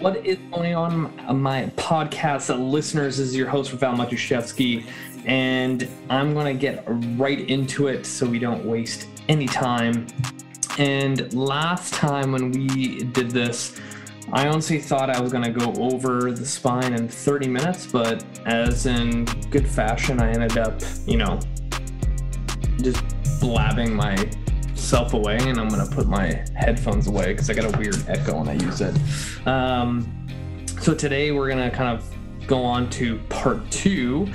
what is going on, uh, my podcast uh, listeners? This is your host, Rafael Matuszewski, and I'm going to get right into it so we don't waste any time. And last time when we did this, I honestly thought I was going to go over the spine in 30 minutes, but as in good fashion, I ended up, you know, just blabbing myself away, and I'm going to put my headphones away because I got a weird echo when I use it. Um, so today we're going to kind of go on to part two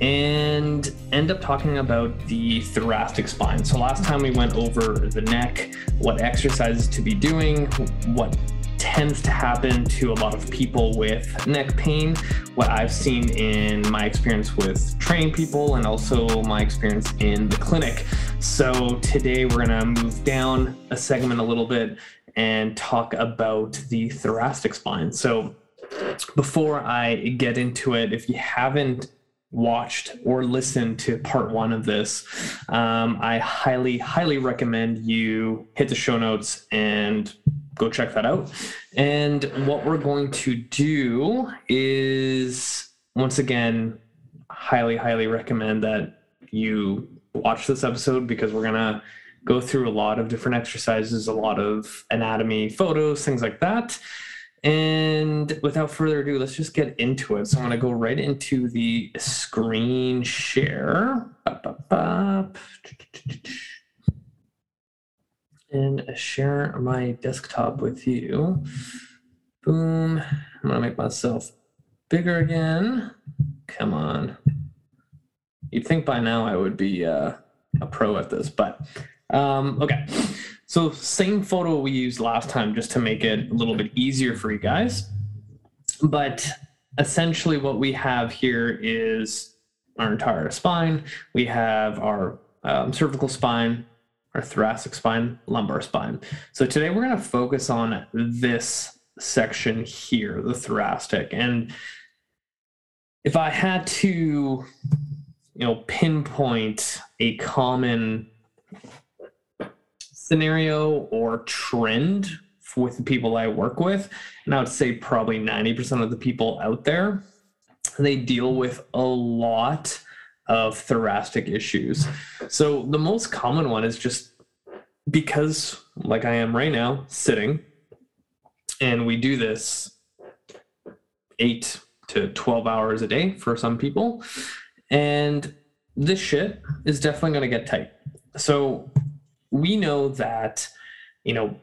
and end up talking about the thoracic spine. So last time we went over the neck, what exercises to be doing, what tends to happen to a lot of people with neck pain, what I've seen in my experience with training people, and also my experience in the clinic. So today we're going to move down a segment a little bit and talk about the thoracic spine. So before I get into it, if you haven't watched or listened to part one of this, um, I highly, highly recommend you hit the show notes and go check that out. And what we're going to do is, once again, highly, highly recommend that you watch this episode because we're going to go through a lot of different exercises, a lot of anatomy photos, things like that. And without further ado, let's just get into it. So I'm going to go right into the screen share. And share my desktop with you. Boom. I'm going to make myself bigger again. Come on. You'd think by now I would be uh, a pro at this, but um, okay. So same photo we used last time just to make it a little bit easier for you guys. But essentially what we have here is our entire spine. We have our um, cervical spine, our thoracic spine, lumbar spine. So today we're going to focus on this section here, the thoracic. And if I had to, you know, pinpoint a common scenario or trend with the people I work with, and I would say probably 90% of the people out there, they deal with a lot of thoracic issues. So the most common one is just because, like I am right now, sitting, and we do this eight to 12 hours a day for some people. And this shit is definitely going to get tight. So we know that, you know,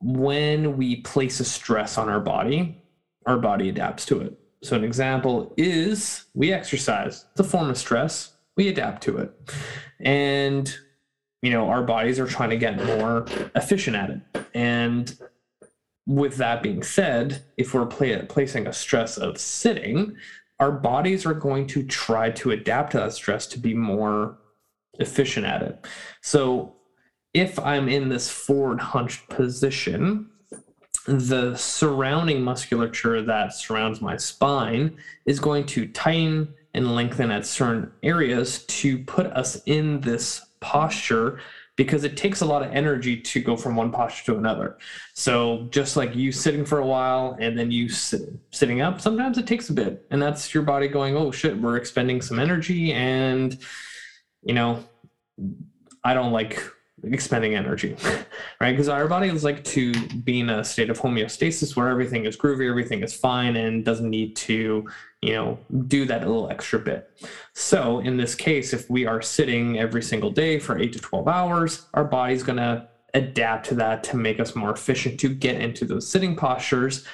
when we place a stress on our body, our body adapts to it. So, an example is we exercise, it's a form of stress, we adapt to it. And, you know, our bodies are trying to get more efficient at it. And with that being said, if we're play, placing a stress of sitting, our bodies are going to try to adapt to that stress to be more efficient at it. So if I'm in this forward hunched position, the surrounding musculature that surrounds my spine is going to tighten and lengthen at certain areas to put us in this posture because it takes a lot of energy to go from one posture to another. So just like you sitting for a while and then you sit, sitting up, sometimes it takes a bit, and that's your body going, "Oh shit, we're expending some energy," and you know, I don't like expending energy, right? Because our body is like to be in a state of homeostasis where everything is groovy, everything is fine, and doesn't need to, you know, do that little extra bit. So in this case, if we are sitting every single day for eight to 12 hours, our body's going to adapt to that to make us more efficient to get into those sitting postures.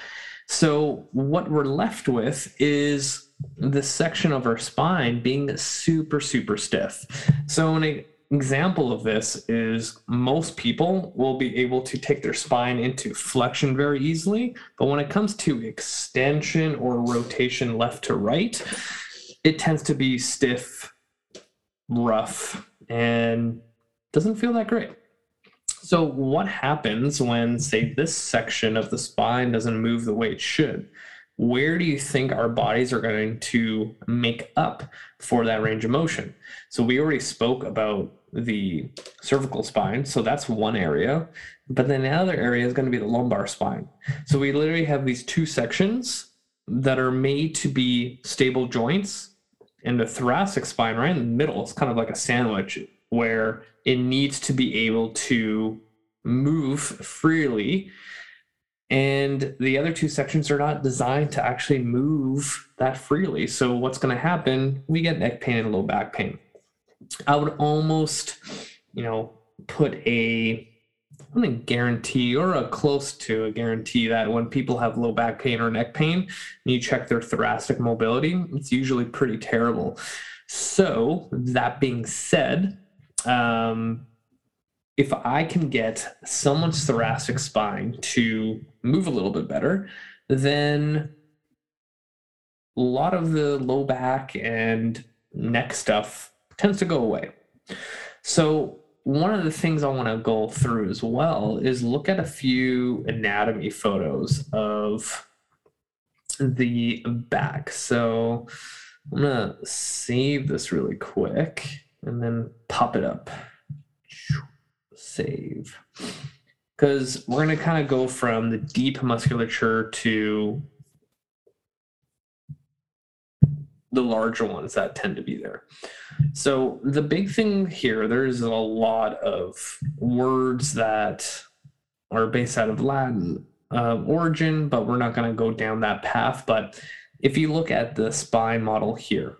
So what we're left with is this section of our spine being super, super stiff. So when a example of this is most people will be able to take their spine into flexion very easily, but when it comes to extension or rotation left to right, it tends to be stiff, rough, and doesn't feel that great. So, what happens when, say, this section of the spine doesn't move the way it should? Where do you think our bodies are going to make up for that range of motion? So we already spoke about the cervical spine. So that's one area. But then the other area is going to be the lumbar spine. So we literally have these two sections that are made to be stable joints. And the thoracic spine, right in the middle, is kind of like a sandwich where it needs to be able to move freely. And the other two sections are not designed to actually move that freely. So, what's going to happen? We get neck pain and low back pain. I would almost, you know, put a I think guarantee or a close to a guarantee that when people have low back pain or neck pain and you check their thoracic mobility, it's usually pretty terrible. So that being said, um, if I can get someone's thoracic spine to move a little bit better, then a lot of the low back and neck stuff tends to go away. So, one of the things I want to go through as well is look at a few anatomy photos of the back. So, I'm going to save this really quick and then pop it up. Save. Because we're going to kind of go from the deep musculature to the larger ones that tend to be there. So the big thing here, there's a lot of words that are based out of Latin uh, origin, but we're not going to go down that path. But if you look at the spine model here,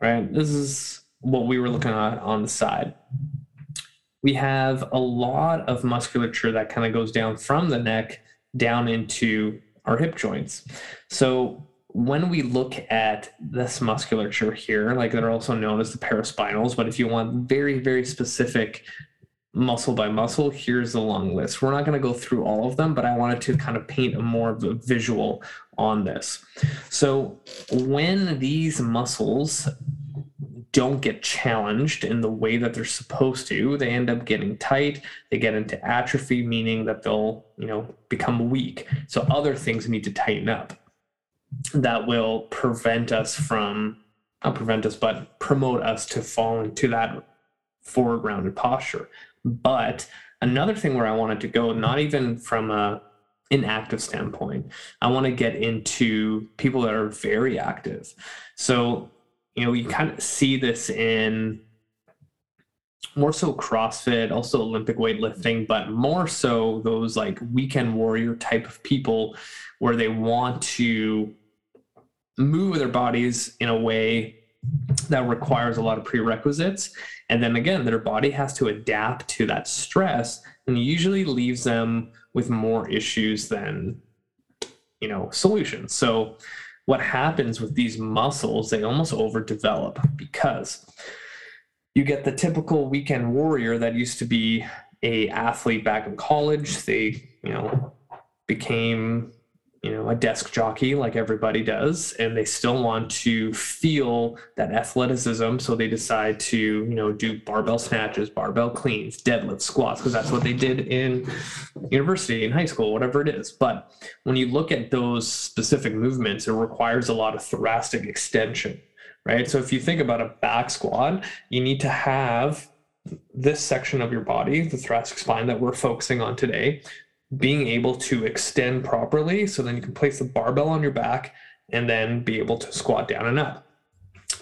right, this is what we were looking at on the side. We have a lot of musculature that kind of goes down from the neck down into our hip joints. So when we look at this musculature here, like they're also known as the paraspinals, but if you want very, very specific muscle by muscle, here's the long list. We're not going to go through all of them, but I wanted to kind of paint a more of a visual on this. So when these muscles don't get challenged in the way that they're supposed to, they end up getting tight, they get into atrophy, meaning that they'll, you know, become weak. So other things need to tighten up that will prevent us from not prevent us but promote us to fall into that forward rounded posture. But another thing where i wanted to go not even from a inactive standpoint i want to get into people that are very active. So you know you mm-hmm. kind of see this in more so CrossFit, also Olympic weightlifting, but more so those like weekend warrior type of people where they want to move their bodies in a way that requires a lot of prerequisites. And then again, their body has to adapt to that stress and usually leaves them with more issues than, you know, solutions. So what happens with these muscles, they almost overdevelop because you get the typical weekend warrior that used to be a athlete back in college. They, you know, became you know a desk jockey like everybody does and they still want to feel that athleticism so they decide to you know do barbell snatches barbell cleans deadlift squats because that's what they did in university in high school whatever it is. But when you look at those specific movements it requires a lot of thoracic extension right? So if you think about a back squat you need to have this section of your body, the thoracic spine that we're focusing on today, being able to extend properly so then you can place the barbell on your back and then be able to squat down and up.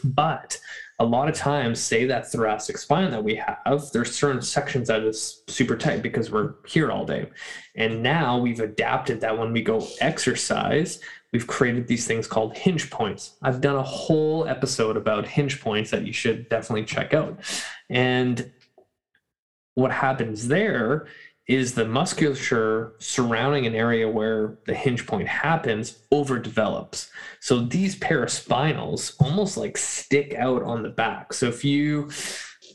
But a lot of times, say that thoracic spine that we have, there's certain sections that is super tight because we're here all day. And now we've adapted that when we go exercise, we've created these things called hinge points. I've done a whole episode about hinge points that you should definitely check out. And what happens there is the musculature surrounding an area where the hinge point happens overdevelops. So these paraspinals almost like stick out on the back. So if you,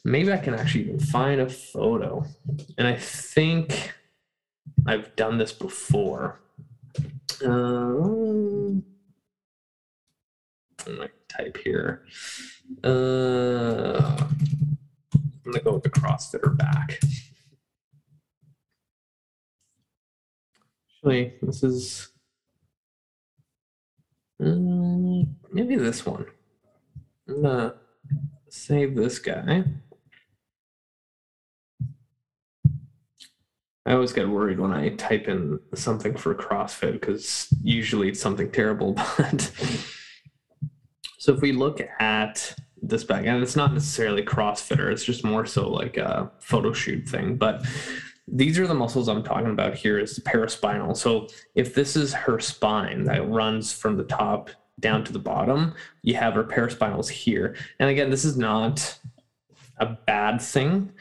maybe I can actually even find a photo. And I think I've done this before. Um, I might type here. Uh, I'm gonna go with the CrossFitter back. Actually, this is Mm, maybe this one. I'm gonna save this guy. I always get worried when I type in something for CrossFit because usually it's something terrible. But so if we look at this back, and it's not necessarily CrossFitter, it's just more so like a photo shoot thing. But these are the muscles I'm talking about here is the paraspinal. So if this is her spine that runs from the top down to the bottom, you have her paraspinals here. And again, this is not a bad thing,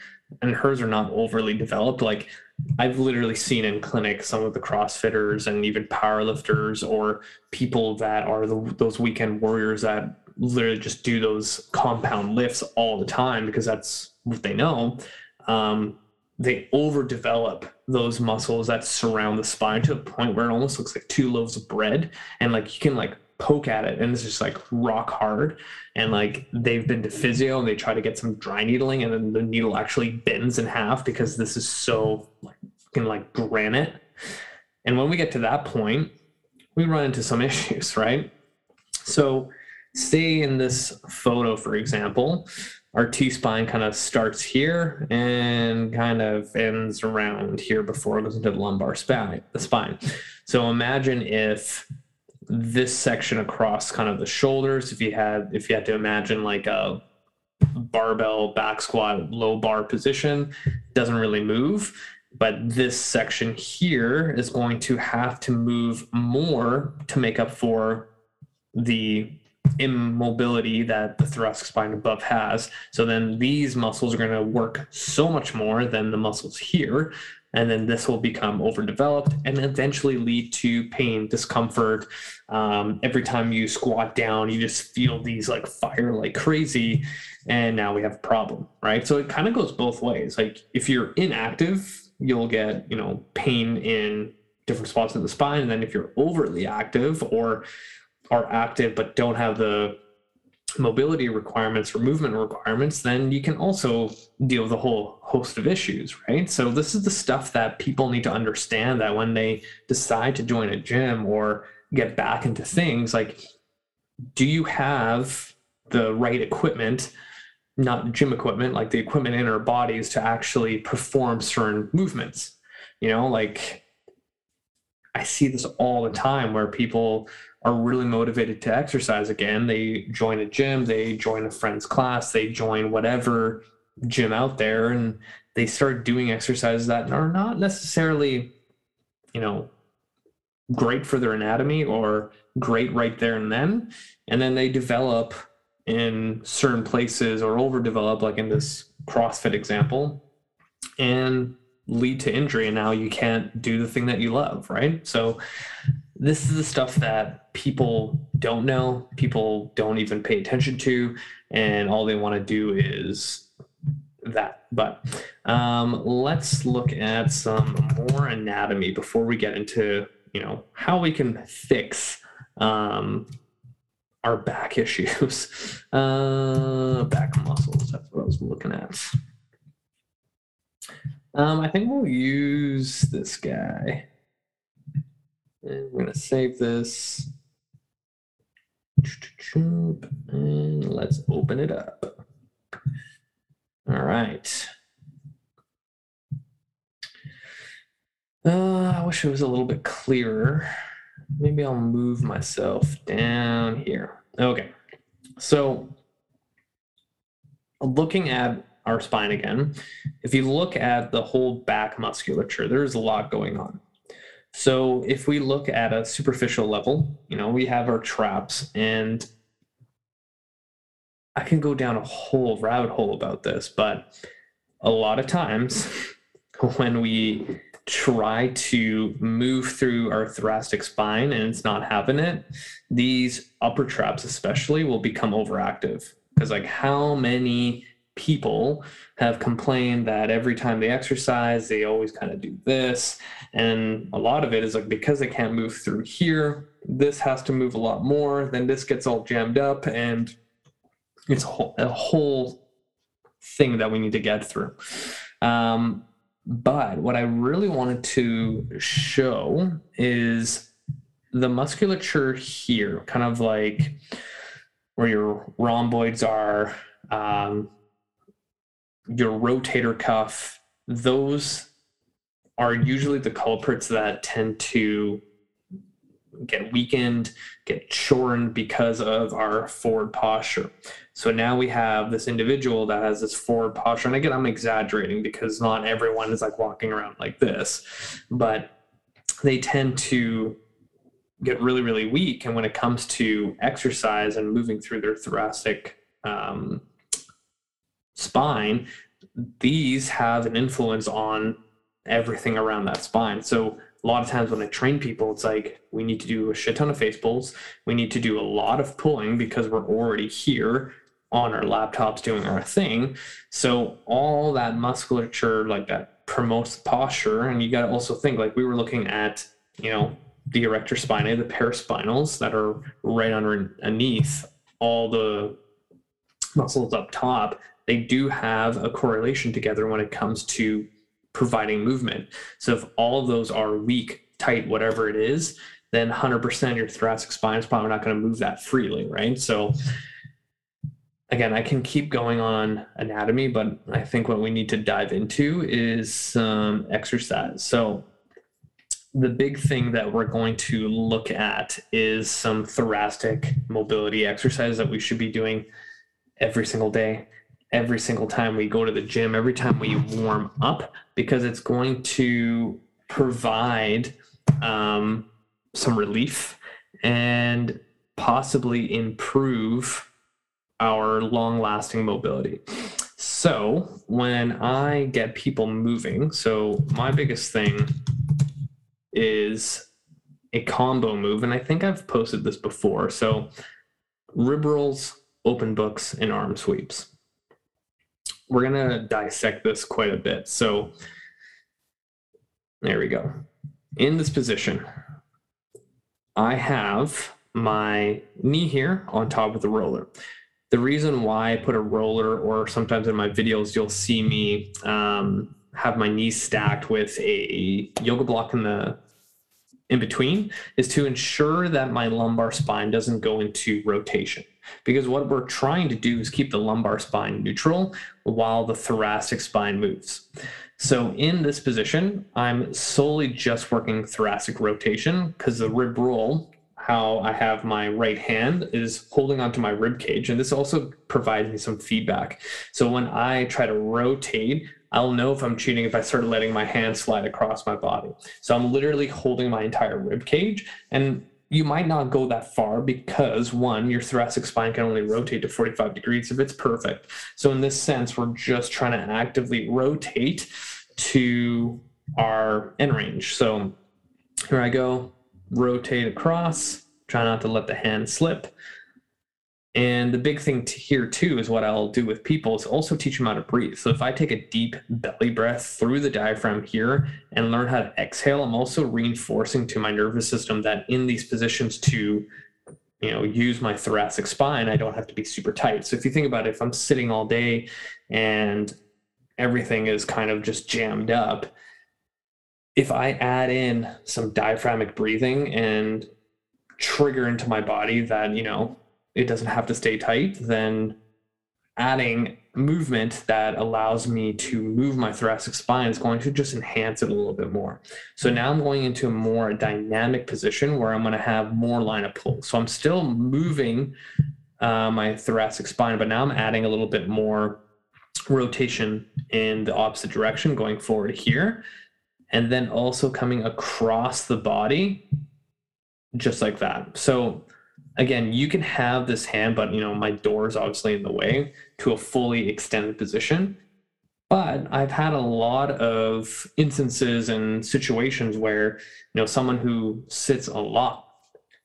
and hers are not overly developed. Like I've literally seen in clinic some of the CrossFitters and even powerlifters or people that are the, those weekend warriors that literally just do those compound lifts all the time because that's what they know. Um, they overdevelop those muscles that surround the spine to a point where it almost looks like two loaves of bread. And like you can like poke at it and it's just like rock hard. And like they've been to physio and they try to get some dry needling and then the needle actually bends in half because this is so like like granite. And when we get to that point we run into some issues right? So say in this photo for example our T-spine kind of starts here and kind of ends around here before it goes into the lumbar spine, the spine. So imagine if this section across kind of the shoulders, if you had if you had to imagine like a barbell back squat low bar position, doesn't really move. But this section here is going to have to move more to make up for the immobility that the thoracic spine above has. So then these muscles are going to work so much more than the muscles here. And then this will become overdeveloped and eventually lead to pain, discomfort. Um, every time you squat down, you just feel these like fire like crazy. And now we have a problem, right? So it kind of goes both ways. Like if you're inactive, you'll get, you know, pain in different spots in the spine. And then if you're overly active or are active but don't have the mobility requirements or movement requirements, then you can also deal with a whole host of issues, right? So this is the stuff that people need to understand that when they decide to join a gym or get back into things, like do you have the right equipment, not gym equipment, like the equipment in our bodies to actually perform certain movements? You know, like I see this all the time where people are really motivated to exercise again. They join a gym, they join a friend's class, they join whatever gym out there, and they start doing exercises that are not necessarily, you know, great for their anatomy or great right there and then. And then they develop in certain places or overdevelop, like in this CrossFit example, and lead to injury. And now you can't do the thing that you love, right? So this is the stuff that people don't know, people don't even pay attention to, and all they want to do is that. But um, let's look at some more anatomy before we get into you know how we can fix um, our back issues, uh, back muscles. That's what I was looking at. Um, I think we'll use this guy. And we're going to save this. And let's open it up. All right. Uh, I wish it was a little bit clearer. Maybe I'll move myself down here. Okay. So looking at our spine again, if you look at the whole back musculature, there's a lot going on. So if we look at a superficial level, you know, we have our traps and I can go down a whole rabbit hole about this, but a lot of times when we try to move through our thoracic spine and it's not happening it, these upper traps especially will become overactive. Because like how many people have complained that every time they exercise, they always kind of do this. And a lot of it is like because they can't move through here, this has to move a lot more. Then this gets all jammed up, and it's a whole, a whole thing that we need to get through. Um, but what I really wanted to show is the musculature here, kind of like where your rhomboids are, um, your rotator cuff, those are usually the culprits that tend to get weakened, get shortened because of our forward posture. So now we have this individual that has this forward posture. And again, I'm exaggerating because not everyone is like walking around like this, but they tend to get really, really weak. And when it comes to exercise and moving through their thoracic um, spine, these have an influence on everything around that spine. So a lot of times when I train people, it's like we need to do a shit ton of face pulls. We need to do a lot of pulling because we're already here on our laptops doing our thing. So all that musculature like that promotes posture. And you got to also think like we were looking at, you know, the erector spinae, the paraspinals that are right underneath all the muscles up top. They do have a correlation together when it comes to providing movement. So if all of those are weak, tight, whatever it is, then 100% your thoracic spine is probably not going to move that freely, right? So again, I can keep going on anatomy, but I think what we need to dive into is some exercise. So the big thing that we're going to look at is some thoracic mobility exercise that we should be doing every single day every single time we go to the gym, every time we warm up, because it's going to provide um, some relief and possibly improve our long lasting mobility. So, when I get people moving, so my biggest thing is a combo move, and I think I've posted this before. So, rib rolls, open books, and arm sweeps we're to dissect this quite a bit. So there we go. In this position, I have my knee here on top of the roller. The reason why I put a roller, or sometimes in my videos, you'll see me um, have my knees stacked with a yoga block in the in between, is to ensure that my lumbar spine doesn't go into rotation because what we're trying to do is keep the lumbar spine neutral while the thoracic spine moves. So in this position, I'm solely just working thoracic rotation because the rib roll, how I have my right hand is holding onto my rib cage. And this also provides me some feedback. So when I try to rotate, I'll know if I'm cheating if I start letting my hand slide across my body. So I'm literally holding my entire rib cage. And you might not go that far because one, your thoracic spine can only rotate to 45 degrees if it's perfect. So in this sense, we're just trying to actively rotate to our end range. So here I go, rotate across, try not to let the hand slip. And the big thing to here too is what I'll do with people is also teach them how to breathe. So if I take a deep belly breath through the diaphragm here and learn how to exhale, I'm also reinforcing to my nervous system that in these positions to you know use my thoracic spine, I don't have to be super tight. So if you think about it, if I'm sitting all day and everything is kind of just jammed up, if I add in some diaphragmic breathing and trigger into my body that, you know, it doesn't have to stay tight, then adding movement that allows me to move my thoracic spine is going to just enhance it a little bit more. So now I'm going into a more dynamic position where I'm going to have more line of pull. So I'm still moving uh, my thoracic spine, but now I'm adding a little bit more rotation in the opposite direction going forward here. And then also coming across the body just like that. So again, you can have this hand, but you know, my door is obviously in the way to a fully extended position. But I've had a lot of instances and situations where, you know, someone who sits a lot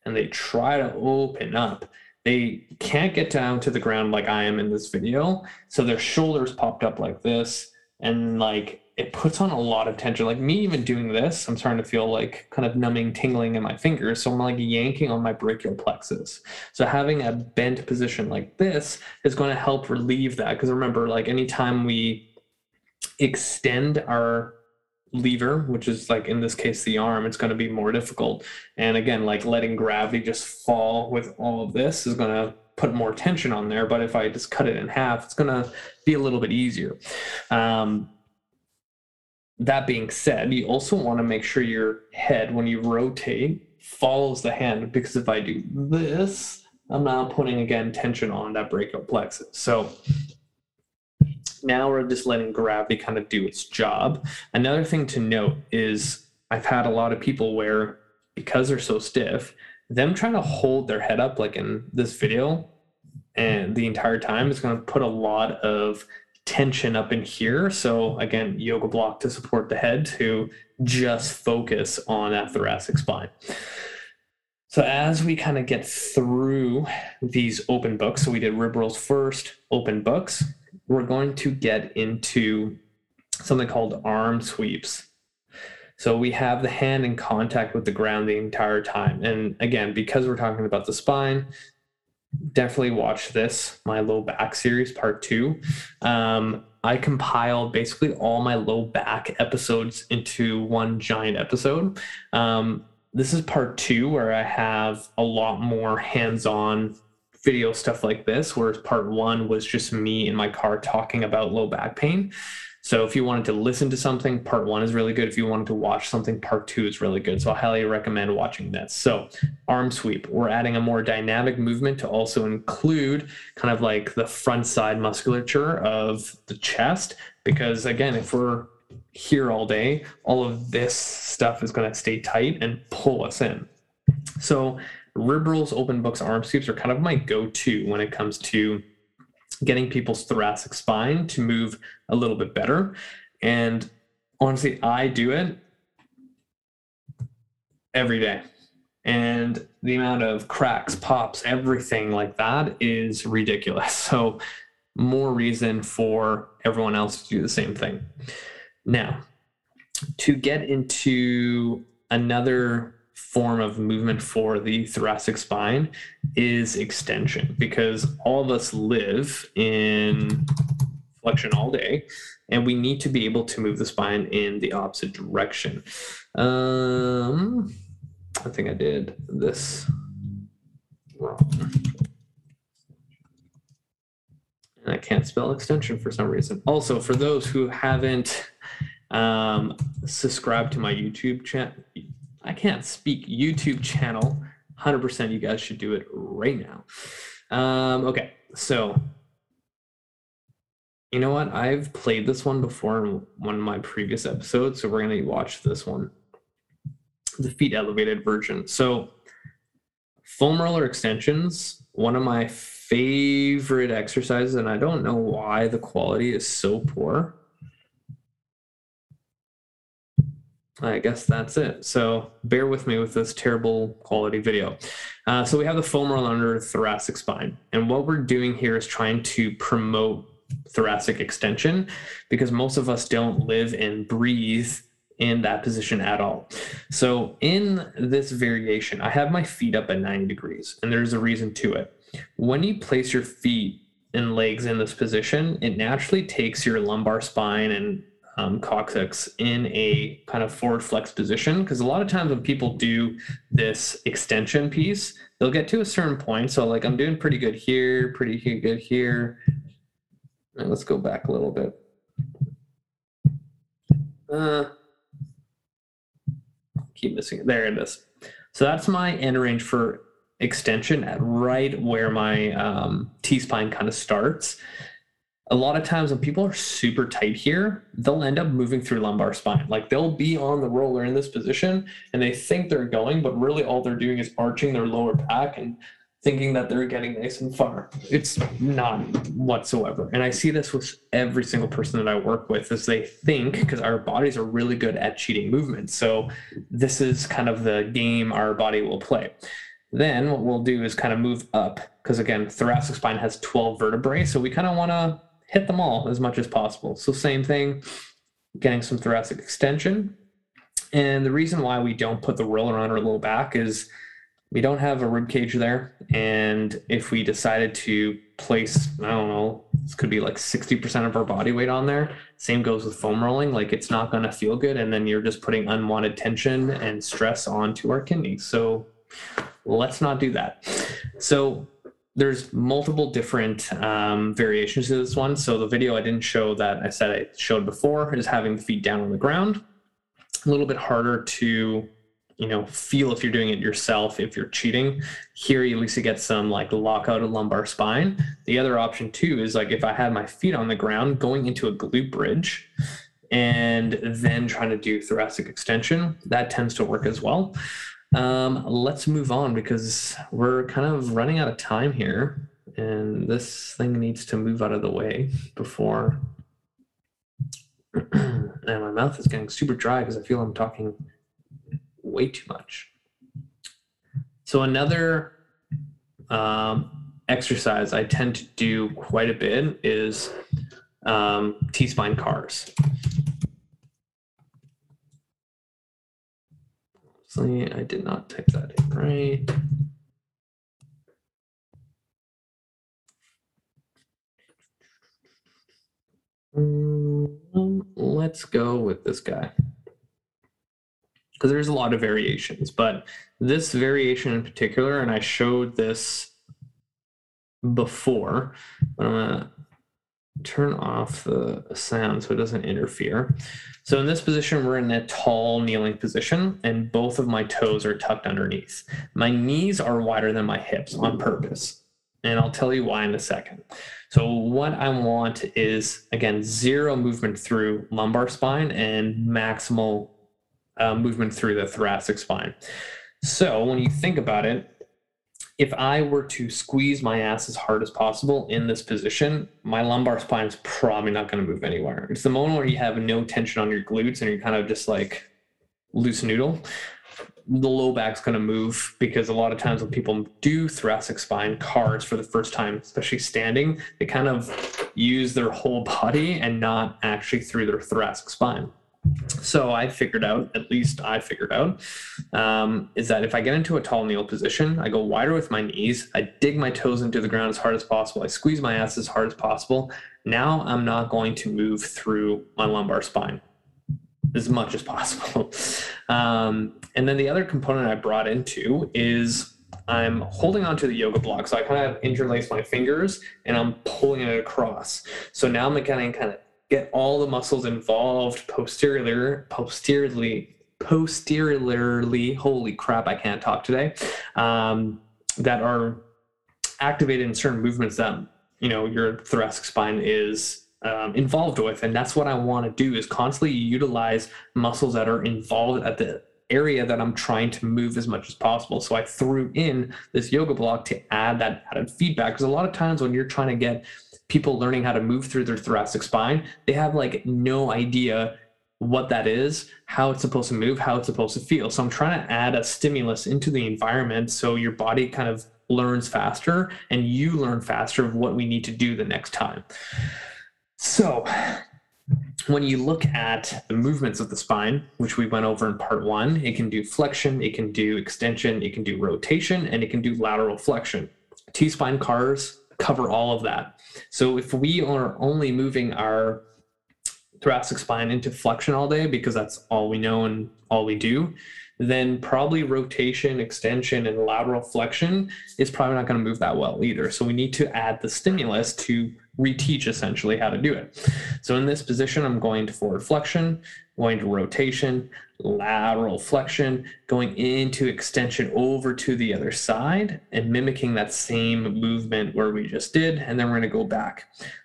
and they try to open up, they can't get down to the ground like I am in this video. So their shoulders popped up like this. And like it puts on a lot of tension. Like me even doing this, I'm starting to feel like kind of numbing, tingling in my fingers. So I'm like yanking on my brachial plexus. So having a bent position like this is going to help relieve that. Because remember, like anytime we extend our lever, which is like in this case the arm, it's going to be more difficult. And again, like letting gravity just fall with all of this is going to put more tension on there. But if I just cut it in half, it's going to be a little bit easier. Um, that being said, you also want to make sure your head, when you rotate, follows the hand because if I do this, I'm now putting again tension on that brachial plexus. So now we're just letting gravity kind of do its job. Another thing to note is I've had a lot of people where because they're so stiff, them trying to hold their head up like in this video and the entire time is going to put a lot of tension up in here. So again, yoga block to support the head to just focus on that thoracic spine. So as we kind of get through these open books, so we did rib rolls first, open books, we're going to get into something called arm sweeps. So we have the hand in contact with the ground the entire time. And again, because we're talking about the spine, definitely watch this, my low back series, part two. Um, I compiled basically all my low back episodes into one giant episode. Um, this is part two where I have a lot more hands on video stuff like this, whereas part one was just me in my car talking about low back pain. So if you wanted to listen to something, part one is really good. If you wanted to watch something, part two is really good. So I highly recommend watching this. So arm sweep, we're adding a more dynamic movement to also include kind of like the front side musculature of the chest. Because again, if we're here all day, all of this stuff is going to stay tight and pull us in. So rib rolls, open books, arm sweeps are kind of my go-to when it comes to getting people's thoracic spine to move a little bit better. And honestly, I do it every day. And the amount of cracks, pops, everything like that is ridiculous. So, more reason for everyone else to do the same thing. Now, to get into another form of movement for the thoracic spine is extension because all of us live in flexion all day and we need to be able to move the spine in the opposite direction. Um, I think I did this wrong. And I can't spell extension for some reason. Also, for those who haven't um, subscribed to my YouTube channel, I can't speak YouTube channel. 100% you guys should do it right now. Um, okay, so you know what? I've played this one before in one of my previous episodes, so we're going to watch this one. The feet elevated version. So, foam roller extensions, one of my favorite exercises, and I don't know why the quality is so poor. I guess that's it. So bear with me with this terrible quality video. Uh, so we have the foam roll under the thoracic spine. And what we're doing here is trying to promote thoracic extension because most of us don't live and breathe in that position at all. So in this variation, I have my feet up at 90 degrees and there's a reason to it. When you place your feet and legs in this position, it naturally takes your lumbar spine and um, coccyx in a kind of forward flex position because a lot of times when people do this extension piece they'll get to a certain point. So like i'm doing pretty good here pretty good here. Let's go back a little bit. Uh, keep missing it. There it is. So that's my end range for extension at right where my um, t-spine kind of starts a lot of times when people are super tight here, they'll end up moving through lumbar spine. Like they'll be on the roller in this position and they think they're going, but really all they're doing is arching their lower back and thinking that they're getting nice and far. It's not whatsoever. And I see this with every single person that I work with as they think because our bodies are really good at cheating movements. So this is kind of the game our body will play. Then what we'll do is kind of move up because again, thoracic spine has 12 vertebrae. So we kind of want to hit them all as much as possible. So same thing, getting some thoracic extension. And the reason why we don't put the roller on our low back is we don't have a rib cage there. And if we decided to place, I don't know, this could be like 60% of our body weight on there. Same goes with foam rolling. Like it's not going to feel good. And then you're just putting unwanted tension and stress onto our kidneys. So let's not do that. So there's multiple different um, variations to this one. So the video I didn't show that I said I showed before is having the feet down on the ground. A little bit harder to you know feel if you're doing it yourself if you're cheating here you at least get some like lockout of lumbar spine the other option too is like if i had my feet on the ground going into a glute bridge and then trying to do thoracic extension that tends to work as well um, let's move on because we're kind of running out of time here and this thing needs to move out of the way before and my mouth is getting super dry because i feel i'm talking way too much. So another um, exercise I tend to do quite a bit is um, T-spine CARs. I did not type that in right. Um, let's go with this guy because there's a lot of variations, but this variation in particular, and I showed this before, but I'm gonna turn off the sound so it doesn't interfere. So in this position, we're in a tall kneeling position and both of my toes are tucked underneath. My knees are wider than my hips on purpose. And I'll tell you why in a second. So what I want is, again, zero movement through lumbar spine and maximal uh, movement through the thoracic spine. So when you think about it, if I were to squeeze my ass as hard as possible in this position, my lumbar spine is probably not going to move anywhere. It's the moment where you have no tension on your glutes and you're kind of just like loose noodle. The low back's going to move because a lot of times when people do thoracic spine CARs for the first time, especially standing, they kind of use their whole body and not actually through their thoracic spine. So I figured out, at least I figured out, um, is that if I get into a tall kneel position, I go wider with my knees, I dig my toes into the ground as hard as possible, I squeeze my ass as hard as possible. Now I'm not going to move through my lumbar spine as much as possible. Um, and then the other component I brought into is I'm holding onto the yoga block. So I kind of interlace my fingers and I'm pulling it across. So now I'm getting kind of get all the muscles involved posterior, posteriorly, posteriorly. Holy crap! I can't talk today. Um, that are activated in certain movements that you know your thoracic spine is um, involved with, and that's what I want to do is constantly utilize muscles that are involved at the area that I'm trying to move as much as possible. So I threw in this yoga block to add that added feedback because a lot of times when you're trying to get people learning how to move through their thoracic spine, they have like no idea what that is, how it's supposed to move, how it's supposed to feel. So I'm trying to add a stimulus into the environment so your body kind of learns faster and you learn faster of what we need to do the next time. So when you look at the movements of the spine, which we went over in part one, it can do flexion, it can do extension, it can do rotation, and it can do lateral flexion. T spine CARs cover all of that. So if we are only moving our thoracic spine into flexion all day because that's all we know and all we do, then probably rotation, extension, and lateral flexion is probably not going to move that well either. So we need to add the stimulus to reteach essentially how to do it. So in this position, I'm going to forward flexion, going to rotation, lateral flexion, going into extension over to the other side and mimicking that same movement where we just did. And then we're going to go back.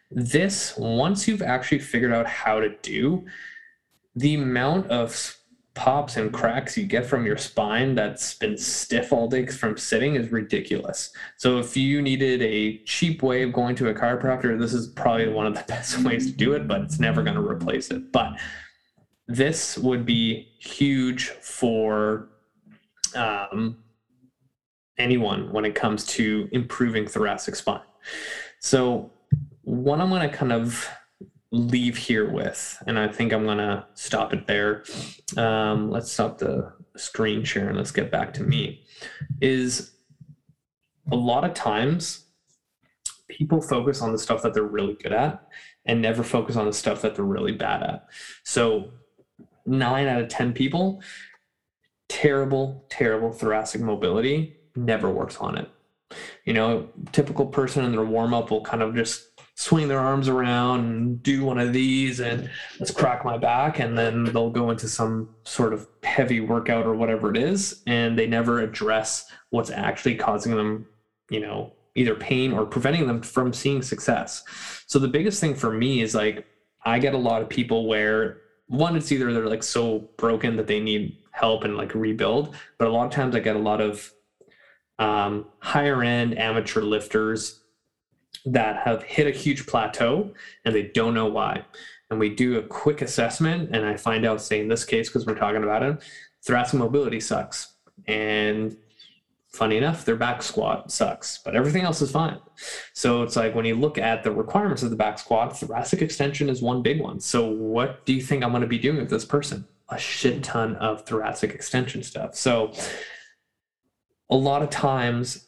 This, once you've actually figured out how to do, the amount of pops and cracks you get from your spine that's been stiff all day from sitting is ridiculous. So if you needed a cheap way of going to a chiropractor, this is probably one of the best ways to do it, but it's never going to replace it. But this would be huge for um, anyone when it comes to improving thoracic spine. So what I'm going to kind of leave here with, and I think I'm gonna stop it there. Um, let's stop the screen share and let's get back to me. Is a lot of times people focus on the stuff that they're really good at and never focus on the stuff that they're really bad at. So, nine out of 10 people, terrible, terrible thoracic mobility, never works on it. You know, typical person in their warm up will kind of just swing their arms around and do one of these and let's crack my back. And then they'll go into some sort of heavy workout or whatever it is and they never address what's actually causing them you know either pain or preventing them from seeing success. So the biggest thing for me is like i get a lot of people where one it's either they're like so broken that they need help and like rebuild but a lot of times i get a lot of um, higher end amateur lifters that have hit a huge plateau and they don't know why. And we do a quick assessment, and I find out, say in this case, because we're talking about it, thoracic mobility sucks. And funny enough, their back squat sucks, but everything else is fine. So it's like when you look at the requirements of the back squat, thoracic extension is one big one. So what do you think I'm going to be doing with this person? A shit ton of thoracic extension stuff. So a lot of times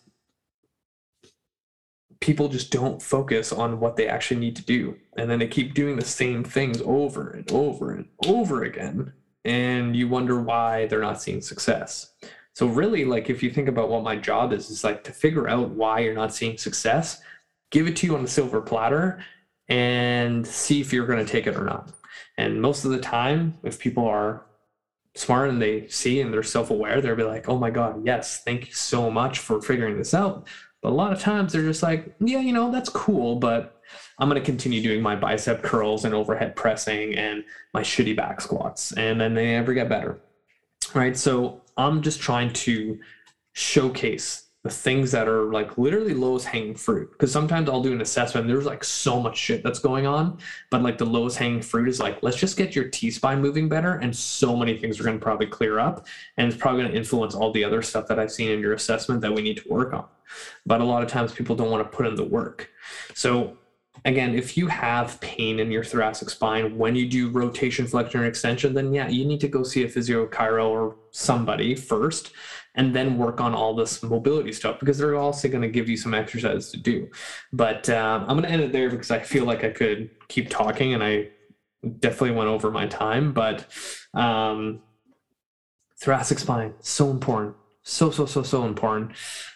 people just don't focus on what they actually need to do. And then they keep doing the same things over and over and over again. And you wonder why they're not seeing success. So really, like if you think about what my job is, is like to figure out why you're not seeing success, give it to you on a silver platter and see if you're going to take it or not. And most of the time, if people are smart and they see and they're self-aware, they'll be like, oh my God, yes, thank you so much for figuring this out. But a lot of times they're just like, yeah, you know, that's cool, but I'm going to continue doing my bicep curls and overhead pressing and my shitty back squats. And then they never get better. Right. So I'm just trying to showcase the things that are like literally lowest hanging fruit. Because sometimes I'll do an assessment, there's like so much shit that's going on, but like the lowest hanging fruit is like, let's just get your T spine moving better. And so many things are going to probably clear up. And it's probably going to influence all the other stuff that I've seen in your assessment that we need to work on. But a lot of times people don't want to put in the work. So again, if you have pain in your thoracic spine when you do rotation, flexion, and extension, then yeah, you need to go see a physio, chiro, or somebody first, and then work on all this mobility stuff because they're also going to give you some exercises to do. But um, I'm going to end it there because I feel like I could keep talking, and I definitely went over my time. But um, thoracic spine so important, so so so so important.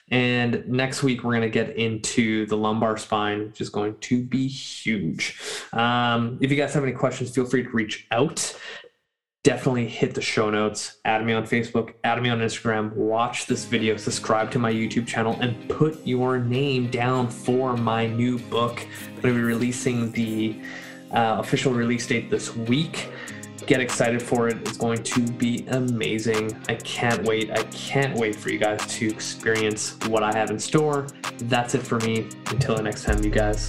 And next week, we're going to get into the lumbar spine, which is going to be huge. Um, if you guys have any questions, feel free to reach out. Definitely hit the show notes, add me on Facebook, add me on Instagram, watch this video, subscribe to my YouTube channel, and put your name down for my new book. I'm going to be releasing the uh, official release date this week get excited for it. It's going to be amazing. I can't wait. I can't wait for you guys to experience what I have in store. That's it for me. Until the next time, you guys.